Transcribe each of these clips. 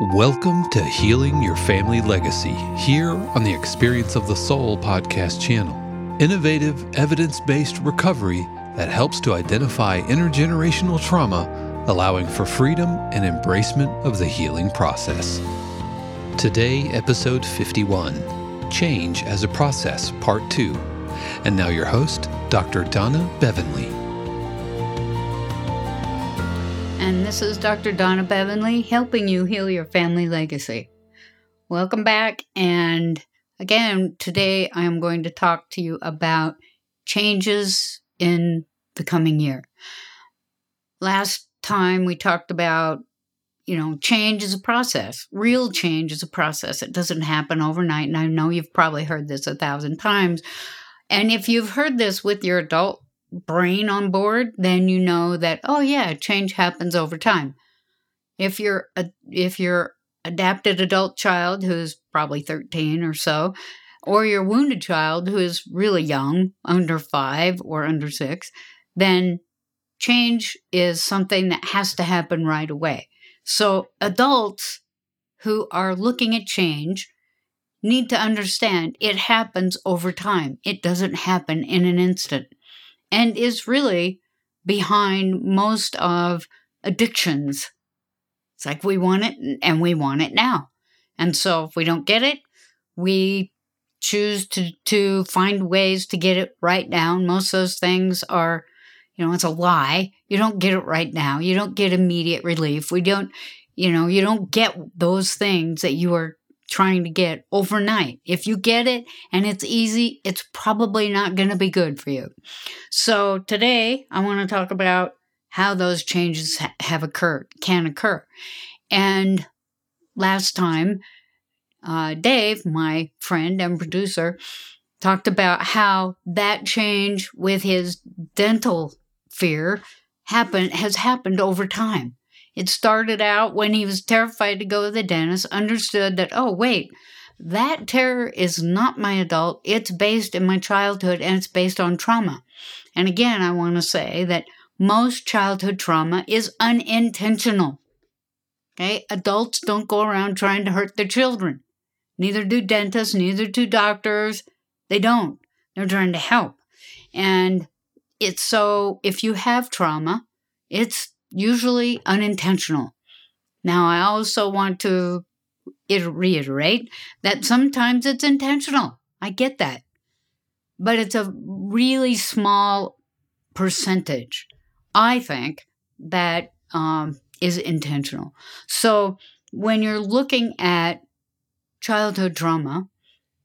Welcome to Healing Your Family Legacy here on the Experience of the Soul podcast channel. Innovative, evidence based recovery that helps to identify intergenerational trauma, allowing for freedom and embracement of the healing process. Today, episode 51 Change as a Process, Part 2. And now, your host, Dr. Donna Beverly. And this is Dr. Donna Beverly helping you heal your family legacy. Welcome back, and again, today I am going to talk to you about changes in the coming year. Last time we talked about, you know, change is a process. Real change is a process. It doesn't happen overnight, and I know you've probably heard this a thousand times. And if you've heard this with your adult brain on board, then you know that oh yeah, change happens over time. If you're a if you're adapted adult child who's probably 13 or so, or your wounded child who is really young, under 5 or under 6, then change is something that has to happen right away. So adults who are looking at change need to understand it happens over time. It doesn't happen in an instant and is really behind most of addictions. It's like we want it and we want it now. And so if we don't get it, we choose to, to find ways to get it right now. Most of those things are, you know, it's a lie. You don't get it right now. You don't get immediate relief. We don't, you know, you don't get those things that you are trying to get overnight. If you get it and it's easy, it's probably not going to be good for you. So today I want to talk about how those changes have occurred, can occur. And last time, uh, Dave, my friend and producer, talked about how that change with his dental fear happened has happened over time. It started out when he was terrified to go to the dentist, understood that, oh, wait, that terror is not my adult. It's based in my childhood and it's based on trauma. And again, I want to say that most childhood trauma is unintentional. Okay? Adults don't go around trying to hurt their children. Neither do dentists, neither do doctors. They don't. They're trying to help. And it's so if you have trauma, it's usually unintentional. Now, I also want to reiterate that sometimes it's intentional. I get that. But it's a really small percentage, I think, that um, is intentional. So when you're looking at childhood trauma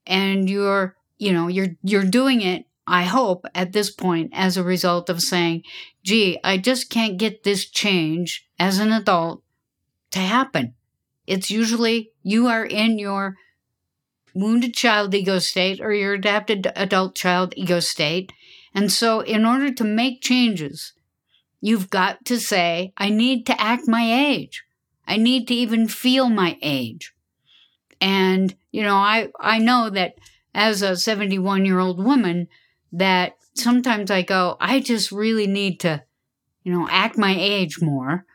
and you're, you know, you're you're doing it I hope at this point as a result of saying, gee, I just can't get this change as an adult to happen. It's usually you are in your wounded child ego state or your adapted adult child ego state. And so, in order to make changes, you've got to say, I need to act my age. I need to even feel my age. And, you know, I, I know that as a 71 year old woman, that sometimes I go, I just really need to, you know, act my age more.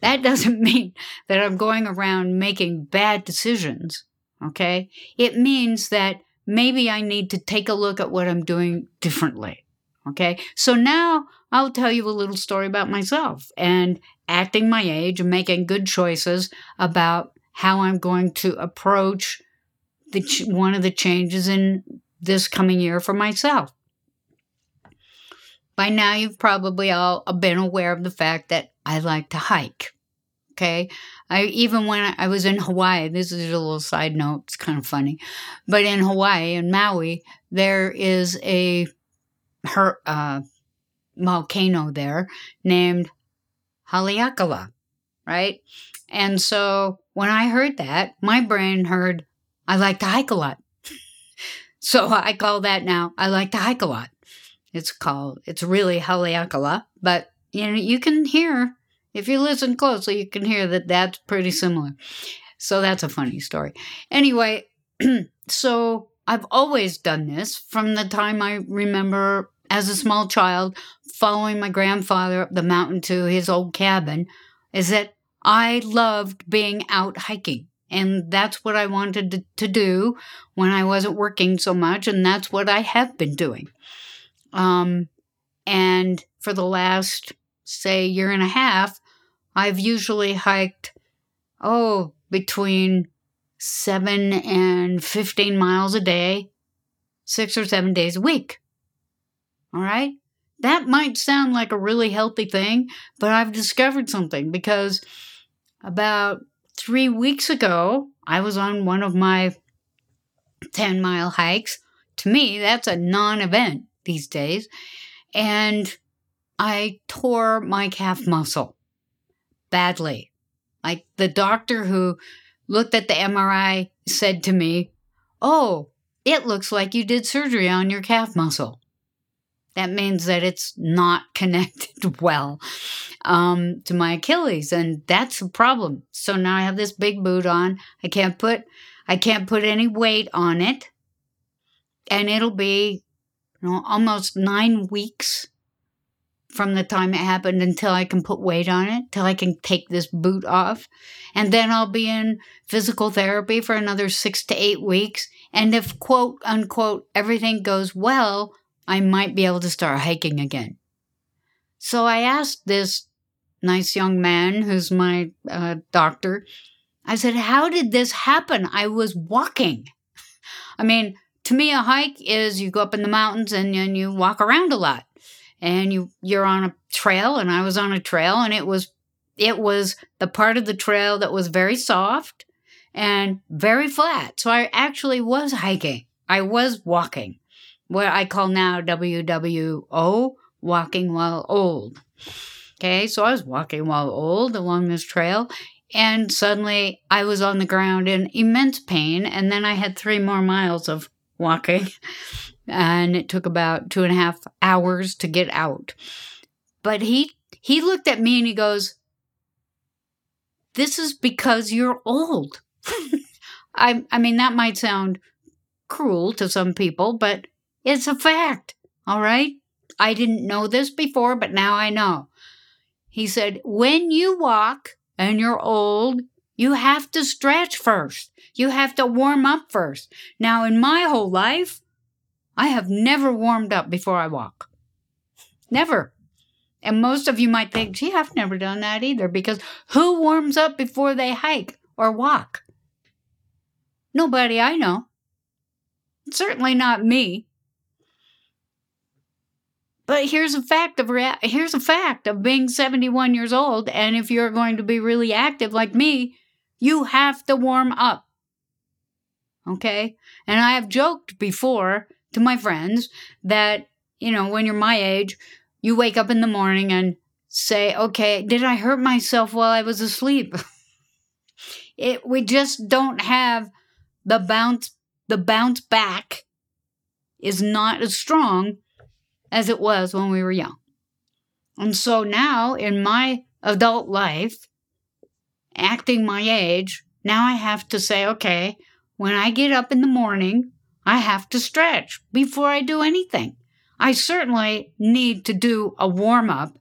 That doesn't mean that I'm going around making bad decisions. Okay. It means that maybe I need to take a look at what I'm doing differently. Okay. So now I'll tell you a little story about myself and acting my age and making good choices about how I'm going to approach the ch- one of the changes in this coming year for myself. By now, you've probably all been aware of the fact that I like to hike. Okay. I even when I was in Hawaii, this is a little side note, it's kind of funny. But in Hawaii, in Maui, there is a her, uh, volcano there named Haleakala, right? And so when I heard that, my brain heard, I like to hike a lot. so I call that now, I like to hike a lot. It's called, it's really Haleakala, but you know, you can hear, if you listen closely, you can hear that that's pretty similar. So that's a funny story. Anyway, so I've always done this from the time I remember as a small child following my grandfather up the mountain to his old cabin, is that I loved being out hiking. And that's what I wanted to, to do when I wasn't working so much. And that's what I have been doing. Um, and for the last, say, year and a half, I've usually hiked, oh, between seven and 15 miles a day, six or seven days a week. All right? That might sound like a really healthy thing, but I've discovered something because about three weeks ago, I was on one of my 10 mile hikes. To me, that's a non event these days. And I tore my calf muscle badly. Like the doctor who looked at the MRI said to me, Oh, it looks like you did surgery on your calf muscle. That means that it's not connected well um, to my Achilles, and that's a problem. So now I have this big boot on. I can't put I can't put any weight on it, and it'll be you know almost nine weeks from the time it happened until I can put weight on it, till I can take this boot off. And then I'll be in physical therapy for another six to eight weeks. And if, quote unquote, everything goes well, I might be able to start hiking again. So I asked this nice young man who's my uh, doctor, I said, How did this happen? I was walking. I mean, to me, a hike is you go up in the mountains and, and you walk around a lot and you you're on a trail and I was on a trail and it was it was the part of the trail that was very soft and very flat. So I actually was hiking. I was walking. What I call now WWO, walking while old. Okay, so I was walking while old along this trail and suddenly I was on the ground in immense pain and then I had 3 more miles of walking and it took about two and a half hours to get out. But he he looked at me and he goes, "This is because you're old." I I mean that might sound cruel to some people, but it's a fact. All right? I didn't know this before, but now I know. He said, "When you walk and you're old, you have to stretch first. You have to warm up first. Now, in my whole life, I have never warmed up before I walk. Never. And most of you might think, gee, I've never done that either, because who warms up before they hike or walk? Nobody I know. Certainly not me. But here's a fact of rea- here's a fact of being 71 years old and if you're going to be really active like me, you have to warm up. Okay? And I have joked before to my friends that, you know, when you're my age, you wake up in the morning and say, okay, did I hurt myself while I was asleep? it, we just don't have the bounce, the bounce back is not as strong as it was when we were young. And so now in my adult life, acting my age, now I have to say, okay, when I get up in the morning, I have to stretch before I do anything. I certainly need to do a warm up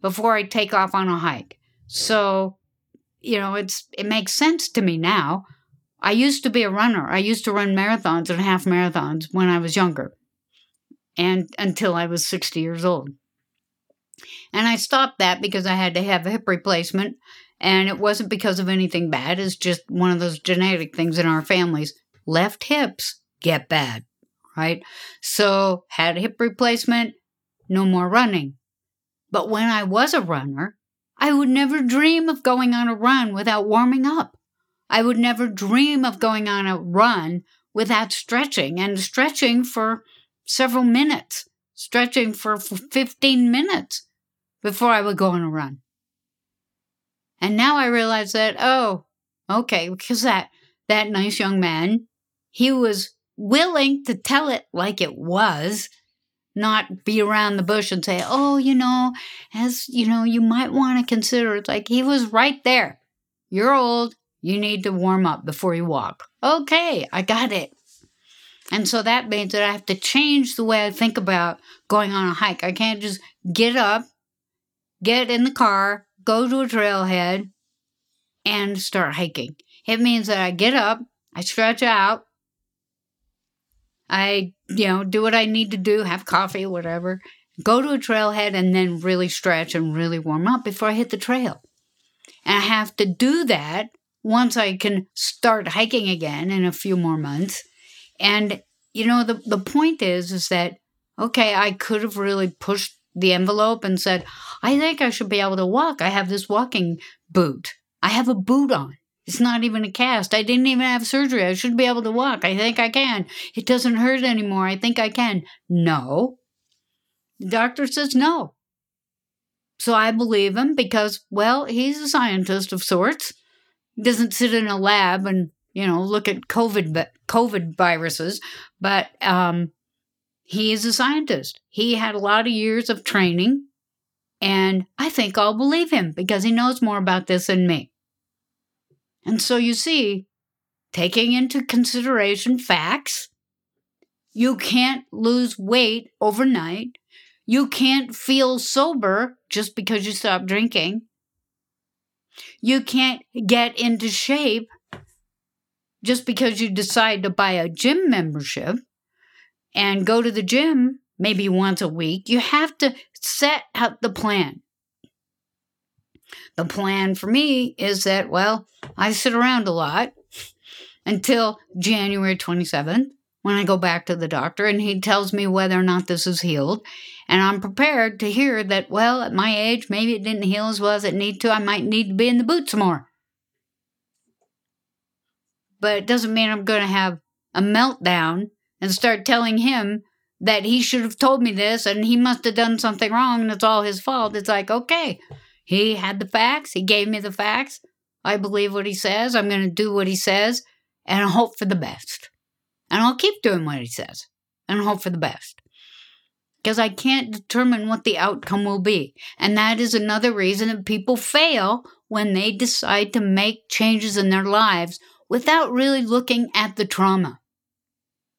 before I take off on a hike. So, you know, it's it makes sense to me now. I used to be a runner. I used to run marathons and half marathons when I was younger. And until I was 60 years old. And I stopped that because I had to have a hip replacement and it wasn't because of anything bad. It's just one of those genetic things in our families. Left hips get bad, right? So, had hip replacement, no more running. But when I was a runner, I would never dream of going on a run without warming up. I would never dream of going on a run without stretching and stretching for several minutes, stretching for 15 minutes before I would go on a run. And now I realize that, oh, okay, because that, that nice young man, he was willing to tell it like it was, not be around the bush and say, oh, you know, as you know, you might want to consider it's like he was right there. You're old. You need to warm up before you walk. Okay, I got it. And so that means that I have to change the way I think about going on a hike. I can't just get up, get in the car, go to a trailhead, and start hiking. It means that I get up, I stretch out, I, you know, do what I need to do, have coffee, whatever, go to a trailhead, and then really stretch and really warm up before I hit the trail. And I have to do that once I can start hiking again in a few more months. And, you know, the, the point is, is that, okay, I could have really pushed the envelope and said, I think I should be able to walk. I have this walking boot. I have a boot on. It's not even a cast. I didn't even have surgery. I should be able to walk. I think I can. It doesn't hurt anymore. I think I can. No. The doctor says no. So I believe him because, well, he's a scientist of sorts. He doesn't sit in a lab and, you know, look at COVID, COVID viruses, but um, he is a scientist. He had a lot of years of training, and I think I'll believe him because he knows more about this than me. And so you see, taking into consideration facts, you can't lose weight overnight. You can't feel sober just because you stop drinking. You can't get into shape just because you decide to buy a gym membership and go to the gym maybe once a week. You have to set out the plan. The plan for me is that, well, I sit around a lot until January 27th when I go back to the doctor and he tells me whether or not this is healed. And I'm prepared to hear that, well, at my age, maybe it didn't heal as well as it need to. I might need to be in the boots more. But it doesn't mean I'm going to have a meltdown and start telling him that he should have told me this and he must have done something wrong and it's all his fault. It's like, okay, he had the facts. He gave me the facts. I believe what he says. I'm going to do what he says and hope for the best. And I'll keep doing what he says and hope for the best. Because I can't determine what the outcome will be. And that is another reason that people fail when they decide to make changes in their lives without really looking at the trauma.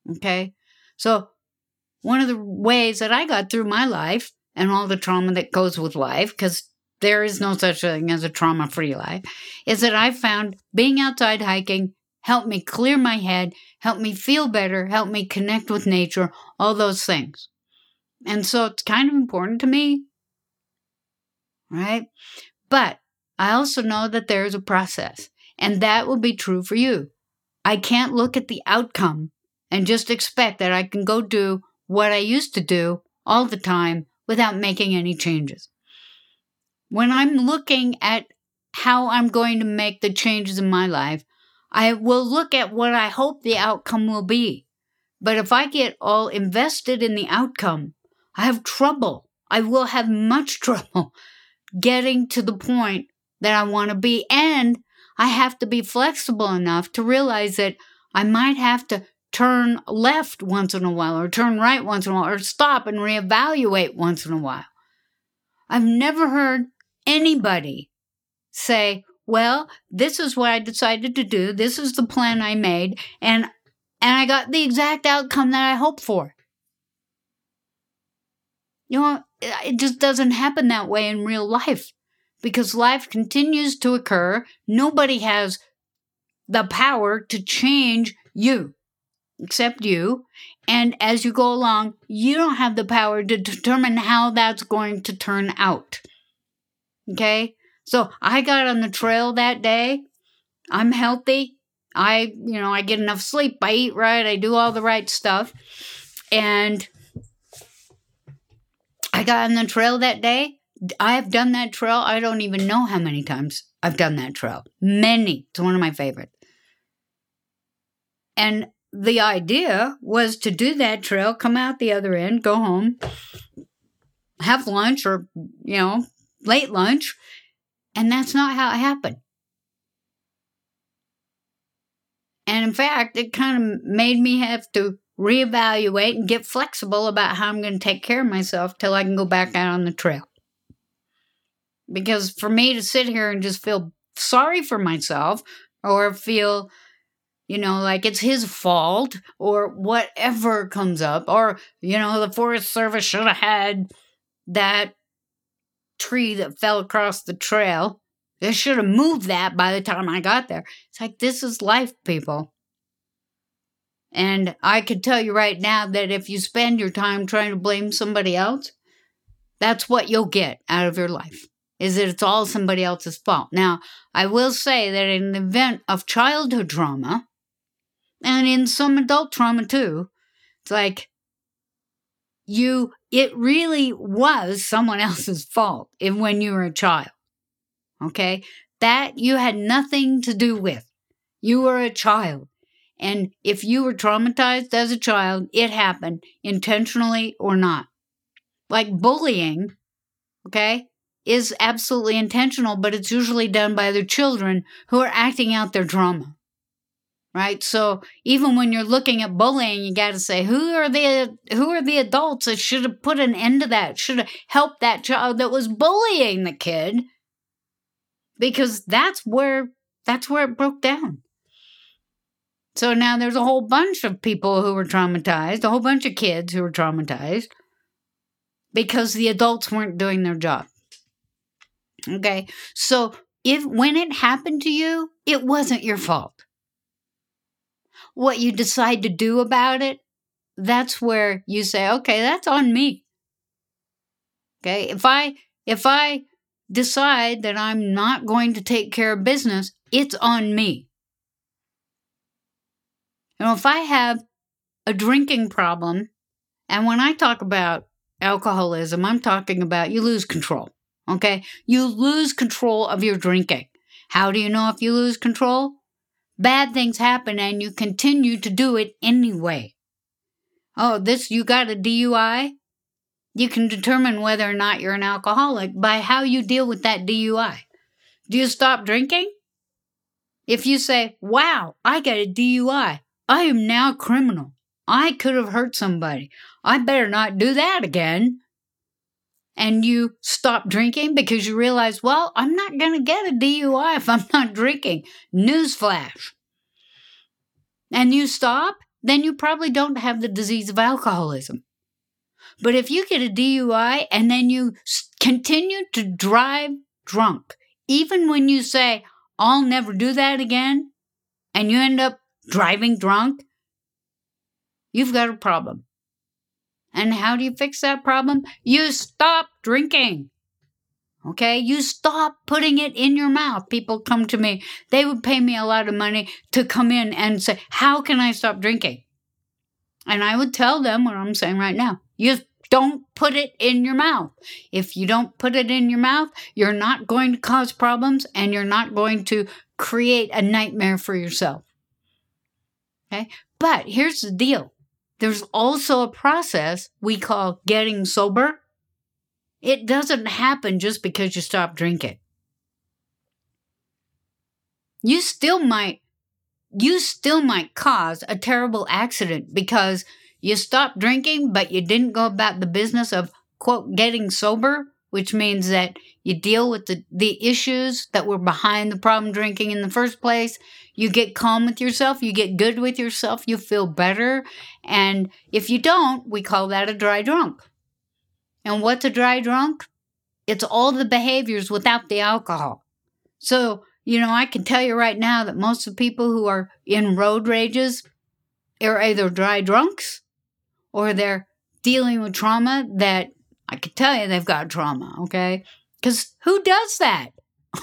Okay? So, one of the ways that I got through my life and all the trauma that goes with life, because there is no such thing as a trauma free life, is that I found being outside hiking helped me clear my head, helped me feel better, helped me connect with nature, all those things. And so it's kind of important to me, right? But I also know that there is a process, and that will be true for you. I can't look at the outcome and just expect that I can go do what I used to do all the time without making any changes when I'm looking at how I'm going to make the changes in my life, I will look at what I hope the outcome will be. But if I get all invested in the outcome, I have trouble. I will have much trouble getting to the point that I want to be. And I have to be flexible enough to realize that I might have to turn left once in a while, or turn right once in a while, or stop and reevaluate once in a while. I've never heard anybody say, well, this is what I decided to do. This is the plan I made and and I got the exact outcome that I hoped for. You know, it just doesn't happen that way in real life because life continues to occur. Nobody has the power to change you except you. And as you go along, you don't have the power to determine how that's going to turn out. Okay. So I got on the trail that day. I'm healthy. I, you know, I get enough sleep. I eat right. I do all the right stuff. And I got on the trail that day. I have done that trail. I don't even know how many times I've done that trail. Many. It's one of my favorites. And the idea was to do that trail, come out the other end, go home, have lunch or, you know, late lunch. And that's not how it happened. And in fact, it kind of made me have to reevaluate and get flexible about how I'm going to take care of myself till I can go back out on the trail. Because for me to sit here and just feel sorry for myself or feel, you know, like it's his fault or whatever comes up, or, you know, the Forest Service should have had that tree that fell across the trail They should have moved that by the time I got there. It's like, this is life, people. And I could tell you right now that if you spend your time trying to blame somebody else, that's what you'll get out of your life, is that it's all somebody else's fault. Now, I will say that in the event of childhood trauma, and in some adult trauma too, it's like you, it really was someone else's fault if, when you were a child. Okay? That you had nothing to do with. You were a child. And if you were traumatized as a child, it happened intentionally or not. Like bullying, okay, is absolutely intentional, but it's usually done by the children who are acting out their trauma. Right? So even when you're looking at bullying, you got to say who are the who are the adults that should have put an end to that, should have helped that child that was bullying the kid because that's where that's where it broke down. So now there's a whole bunch of people who were traumatized, a whole bunch of kids who were traumatized because the adults weren't doing their job. Okay? So if when it happened to you, it wasn't your fault. What you decide to do about it, that's where you say, "Okay, that's on me." Okay? If I if I decide that I'm not going to take care of business, it's on me. You know, if I have a drinking problem, and when I talk about alcoholism, I'm talking about you lose control. Okay? You lose control of your drinking. How do you know if you lose control? Bad things happen and you continue to do it anyway. Oh, this, you got a DUI? You can determine whether or not you're an alcoholic by how you deal with that DUI. Do you stop drinking? If you say, wow, I got a DUI, I am now a criminal. I could have hurt somebody. I better not do that again. And you stop drinking because you realize, well, I'm not going to get a DUI if I'm not drinking. Newsflash. And you stop, then you probably don't have the disease of alcoholism. But if you get a DUI and then you continue to drive drunk, even when you say, I'll never do that again, and you end up driving drunk, you've got a problem. And how do you fix that problem? You stop drinking. Okay, you stop putting it in your mouth. People come to me, they would pay me a lot of money to come in and say, How can I stop drinking? And I would tell them what I'm saying right now. You don't put it in your mouth. If you don't put it in your mouth, you're not going to cause problems and you're not going to create a nightmare for yourself. Okay? But here's the deal there's also a process we call getting sober. It doesn't happen just because you stop drinking. You still might you still might cause a terrible accident because you stopped drinking but you didn't go about the business of quote getting sober, which means that you deal with the, the issues that were behind the problem drinking in the first place. You get calm with yourself, you get good with yourself, you feel better. And if you don't, we call that a dry drunk. And what's a dry drunk? It's all the behaviors without the alcohol. So, you know, I can tell you right now that most of the people who are in road rages are either dry drunks or they're dealing with trauma that I can tell you they've got trauma, okay? Because who does that?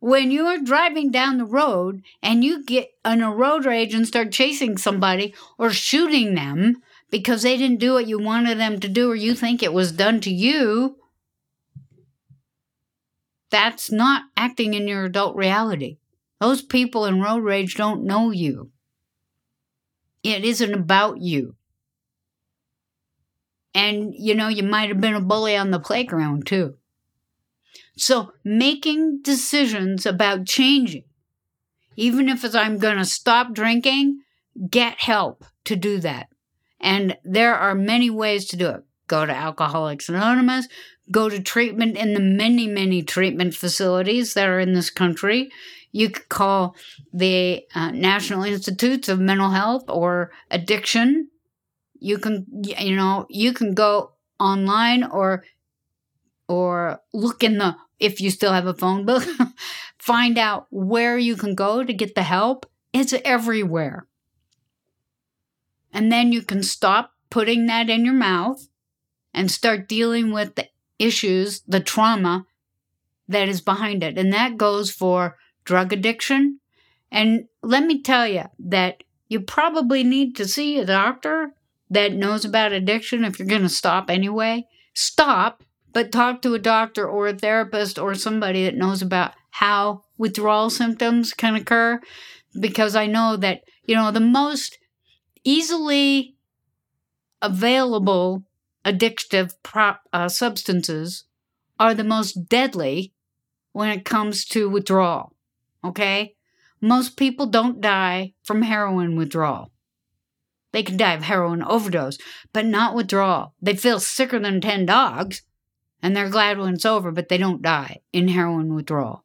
when you're driving down the road and you get in a road rage and start chasing somebody or shooting them because they didn't do what you wanted them to do or you think it was done to you, that's not acting in your adult reality. Those people in road rage don't know you. It isn't about you. And, you know, you might have been a bully on the playground too. So making decisions about changing, even if it's I'm going to stop drinking, get help to do that. And there are many ways to do it. Go to Alcoholics Anonymous, go to treatment in the many, many treatment facilities that are in this country. You could call the uh, National Institutes of Mental Health or Addiction. You can, you know, you can go online or or look in the, if you still have a phone book, find out where you can go to get the help. It's everywhere. And then you can stop putting that in your mouth and start dealing with the issues, the trauma that is behind it. And that goes for drug addiction. And let me tell you that you probably need to see a doctor that knows about addiction if you're going to stop anyway. Stop, but talk to a doctor or a therapist or somebody that knows about how withdrawal symptoms can occur. Because I know that, you know, the most easily available addictive prop, uh, substances are the most deadly when it comes to withdrawal. Okay? Most people don't die from heroin withdrawal. They can die of heroin overdose, but not withdrawal. They feel sicker than 10 dogs, and they're glad when it's over, but they don't die in heroin withdrawal.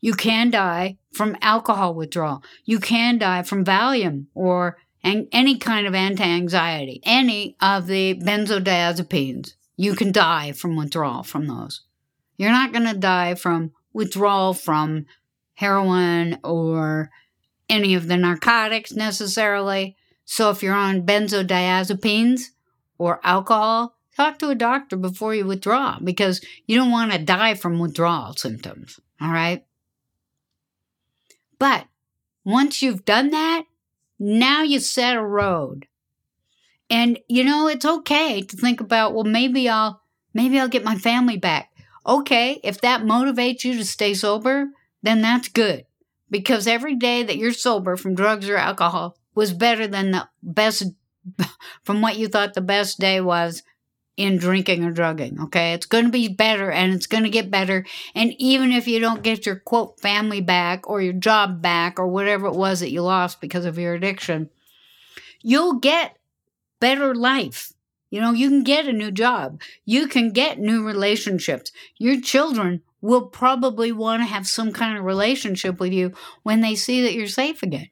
You can die from alcohol withdrawal. You can die from Valium or any kind of anti anxiety, any of the benzodiazepines. You can die from withdrawal from those. You're not going to die from withdrawal from heroin or any of the narcotics necessarily. So if you're on benzodiazepines or alcohol, talk to a doctor before you withdraw because you don't want to die from withdrawal symptoms. All right. But once you've done that, now you set a road. And you know, it's okay to think about, well, maybe I'll maybe I'll get my family back. Okay, if that motivates you to stay sober, then that's good. Because every day that you're sober from drugs or alcohol was better than the best from what you thought the best day was in drinking or drugging. Okay. It's going to be better and it's going to get better. And even if you don't get your quote family back or your job back or whatever it was that you lost because of your addiction, you'll get better life. You know, you can get a new job. You can get new relationships. Your children will probably want to have some kind of relationship with you when they see that you're safe again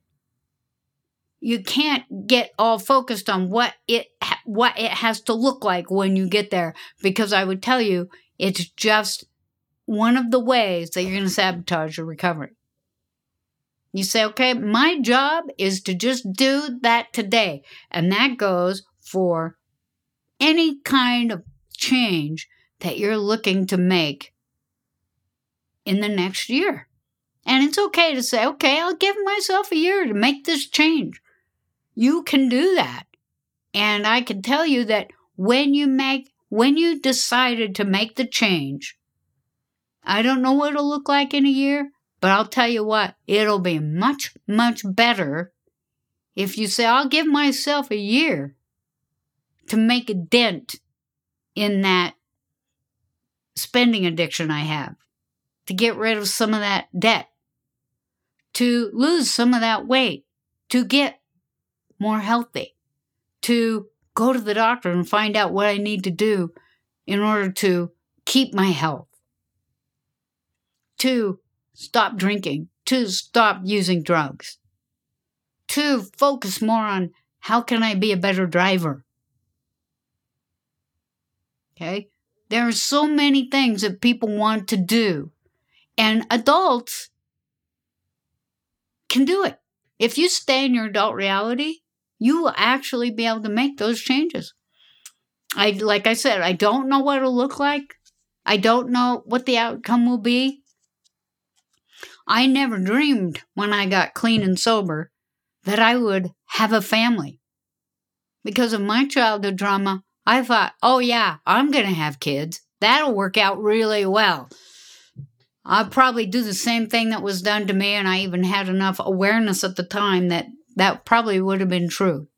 you can't get all focused on what it what it has to look like when you get there because I would tell you it's just one of the ways that you're going to sabotage your recovery. You say, okay, my job is to just do that today. And that goes for any kind of change that you're looking to make in the next year. And it's okay to say, okay, I'll give myself a year to make this change. You can do that. And I can tell you that when you make, when you decided to make the change, I don't know what it'll look like in a year, but I'll tell you what, it'll be much, much better if you say, I'll give myself a year to make a dent in that spending addiction I have, to get rid of some of that debt, to lose some of that weight, to get more healthy, to go to the doctor and find out what I need to do in order to keep my health, to stop drinking, to stop using drugs, to focus more on how can I be a better driver. Okay? There are so many things that people want to do, and adults can do it. If you stay in your adult reality, you will actually be able to make those changes. I like I said, I don't know what it'll look like. I don't know what the outcome will be. I never dreamed when I got clean and sober that I would have a family. Because of my childhood trauma, I thought, oh yeah, I'm going to have kids. That'll work out really well. I'll probably do the same thing that was done to me, and I even had enough awareness at the time that that probably would have been true.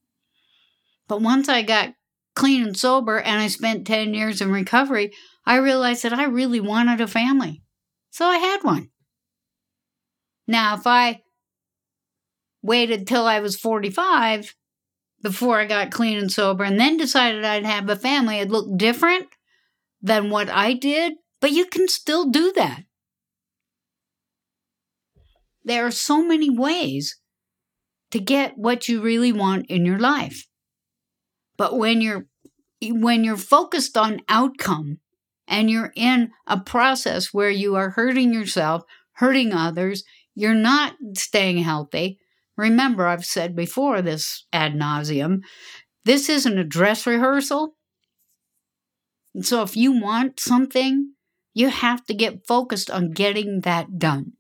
But once I got clean and sober and I spent 10 years in recovery, I realized that I really wanted a family. So I had one. Now, if I waited till I was 45 before I got clean and sober and then decided I'd have a family, it'd look different than what I did, but you can still do that. There are so many ways to get what you really want in your life. But when you're when you're focused on outcome and you're in a process where you are hurting yourself, hurting others, you're not staying healthy. Remember, I've said before this ad nauseum, this isn't a dress rehearsal. And so if you want something, you have to get focused on getting that done.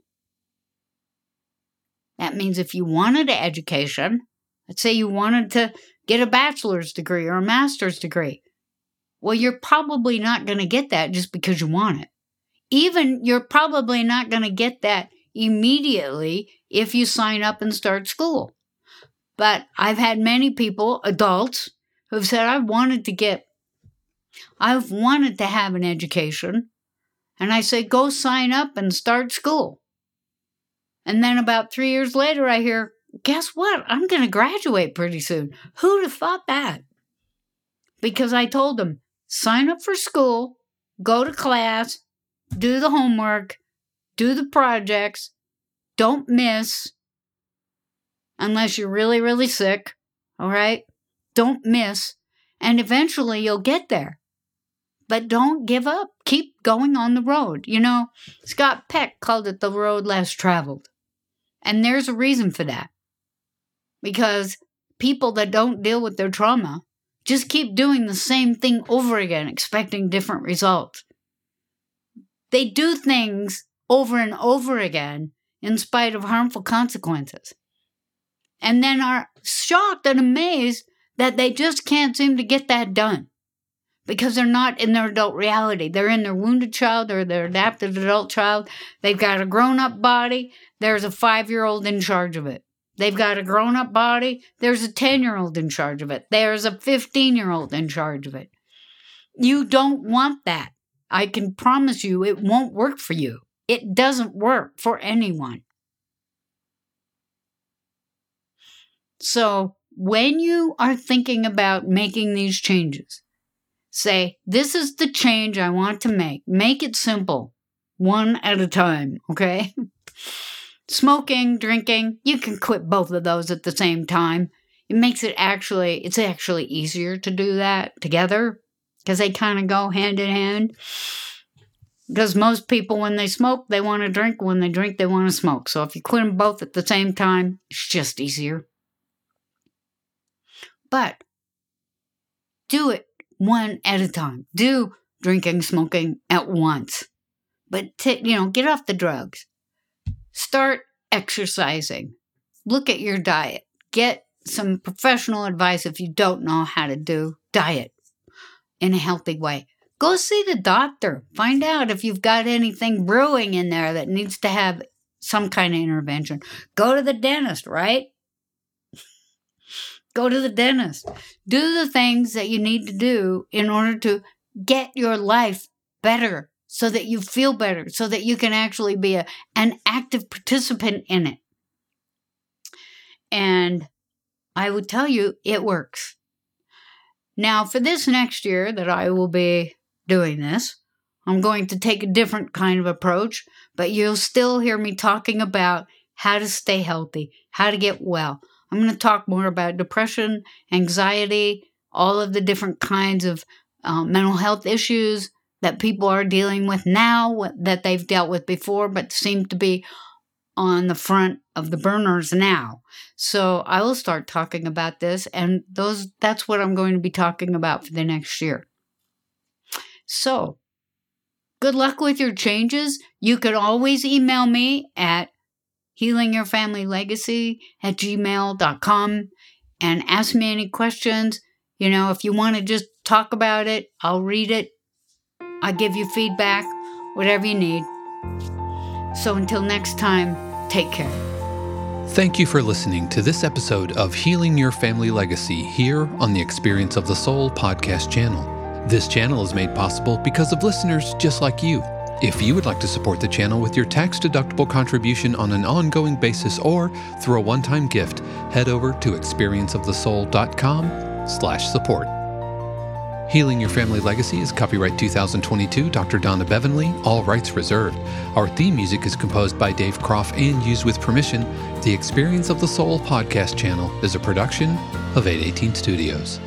That means if you wanted an education, let's say you wanted to get a bachelor's degree or a master's degree, well, you're probably not going to get that just because you want it. Even you're probably not going to get that immediately if you sign up and start school. But I've had many people, adults, who've said, I've wanted to get, I've wanted to have an education. And I say, go sign up and start school. And then about three years later, I hear, guess what? I'm going to graduate pretty soon. Who'd have thought that? Because I told them, sign up for school, go to class, do the homework, do the projects, don't miss unless you're really, really sick. All right? Don't miss. And eventually you'll get there. But don't give up. Keep going on the road. You know, Scott Peck called it the road less traveled. And there's a reason for that. Because people that don't deal with their trauma just keep doing the same thing over again, expecting different results. They do things over and over again in spite of harmful consequences. And then are shocked and amazed that they just can't seem to get that done because they're not in their adult reality. They're in their wounded child or their adapted adult child. They've got a grown up body. There's a five year old in charge of it. They've got a grown up body. There's a 10 year old in charge of it. There's a 15 year old in charge of it. You don't want that. I can promise you it won't work for you. It doesn't work for anyone. So, when you are thinking about making these changes, say, This is the change I want to make. Make it simple, one at a time, okay? Smoking, drinking, you can quit both of those at the same time. It makes it actually, it's actually easier to do that together because they kind of go hand in hand. Because most people, when they smoke, they want to drink. When they drink, they want to smoke. So if you quit them both at the same time, it's just easier. But do it one at a time. Do drinking, smoking at once. But, t- you know, get off the drugs. Start exercising. Look at your diet. Get some professional advice if you don't know how to do diet in a healthy way. Go see the doctor. Find out if you've got anything brewing in there that needs to have some kind of intervention. Go to the dentist, right? Go to the dentist. Do the things that you need to do in order to get your life better so that you feel better, so that you can actually be a, an active participant in it. And I would tell you, it works. Now, for this next year that I will be doing this, I'm going to take a different kind of approach, but you'll still hear me talking about how to stay healthy, how to get well. I'm going to talk more about depression, anxiety, all of the different kinds of uh, mental health issues that people are dealing with now that they've dealt with before, but seem to be on the front of the burners now. So I will start talking about this, and those that's what I'm going to be talking about for the next year. So good luck with your changes. You can always email me at healingyourfamilylegacy at gmail.com and ask me any questions. You know, if you want to just talk about it, I'll read it. I'll give you feedback, whatever you need. So until next time, take care. Thank you for listening to this episode of Healing Your Family Legacy here on the Experience of the Soul podcast channel. This channel is made possible because of listeners just like you. If you would like to support the channel with your tax-deductible contribution on an ongoing basis or through a one-time gift, head over to experienceofthesoul.com slash support. Healing Your Family Legacy is copyright 2022 Dr. Donna Beverly, all rights reserved. Our theme music is composed by Dave Croft and used with permission. The Experience of the Soul podcast channel is a production of 818 Studios.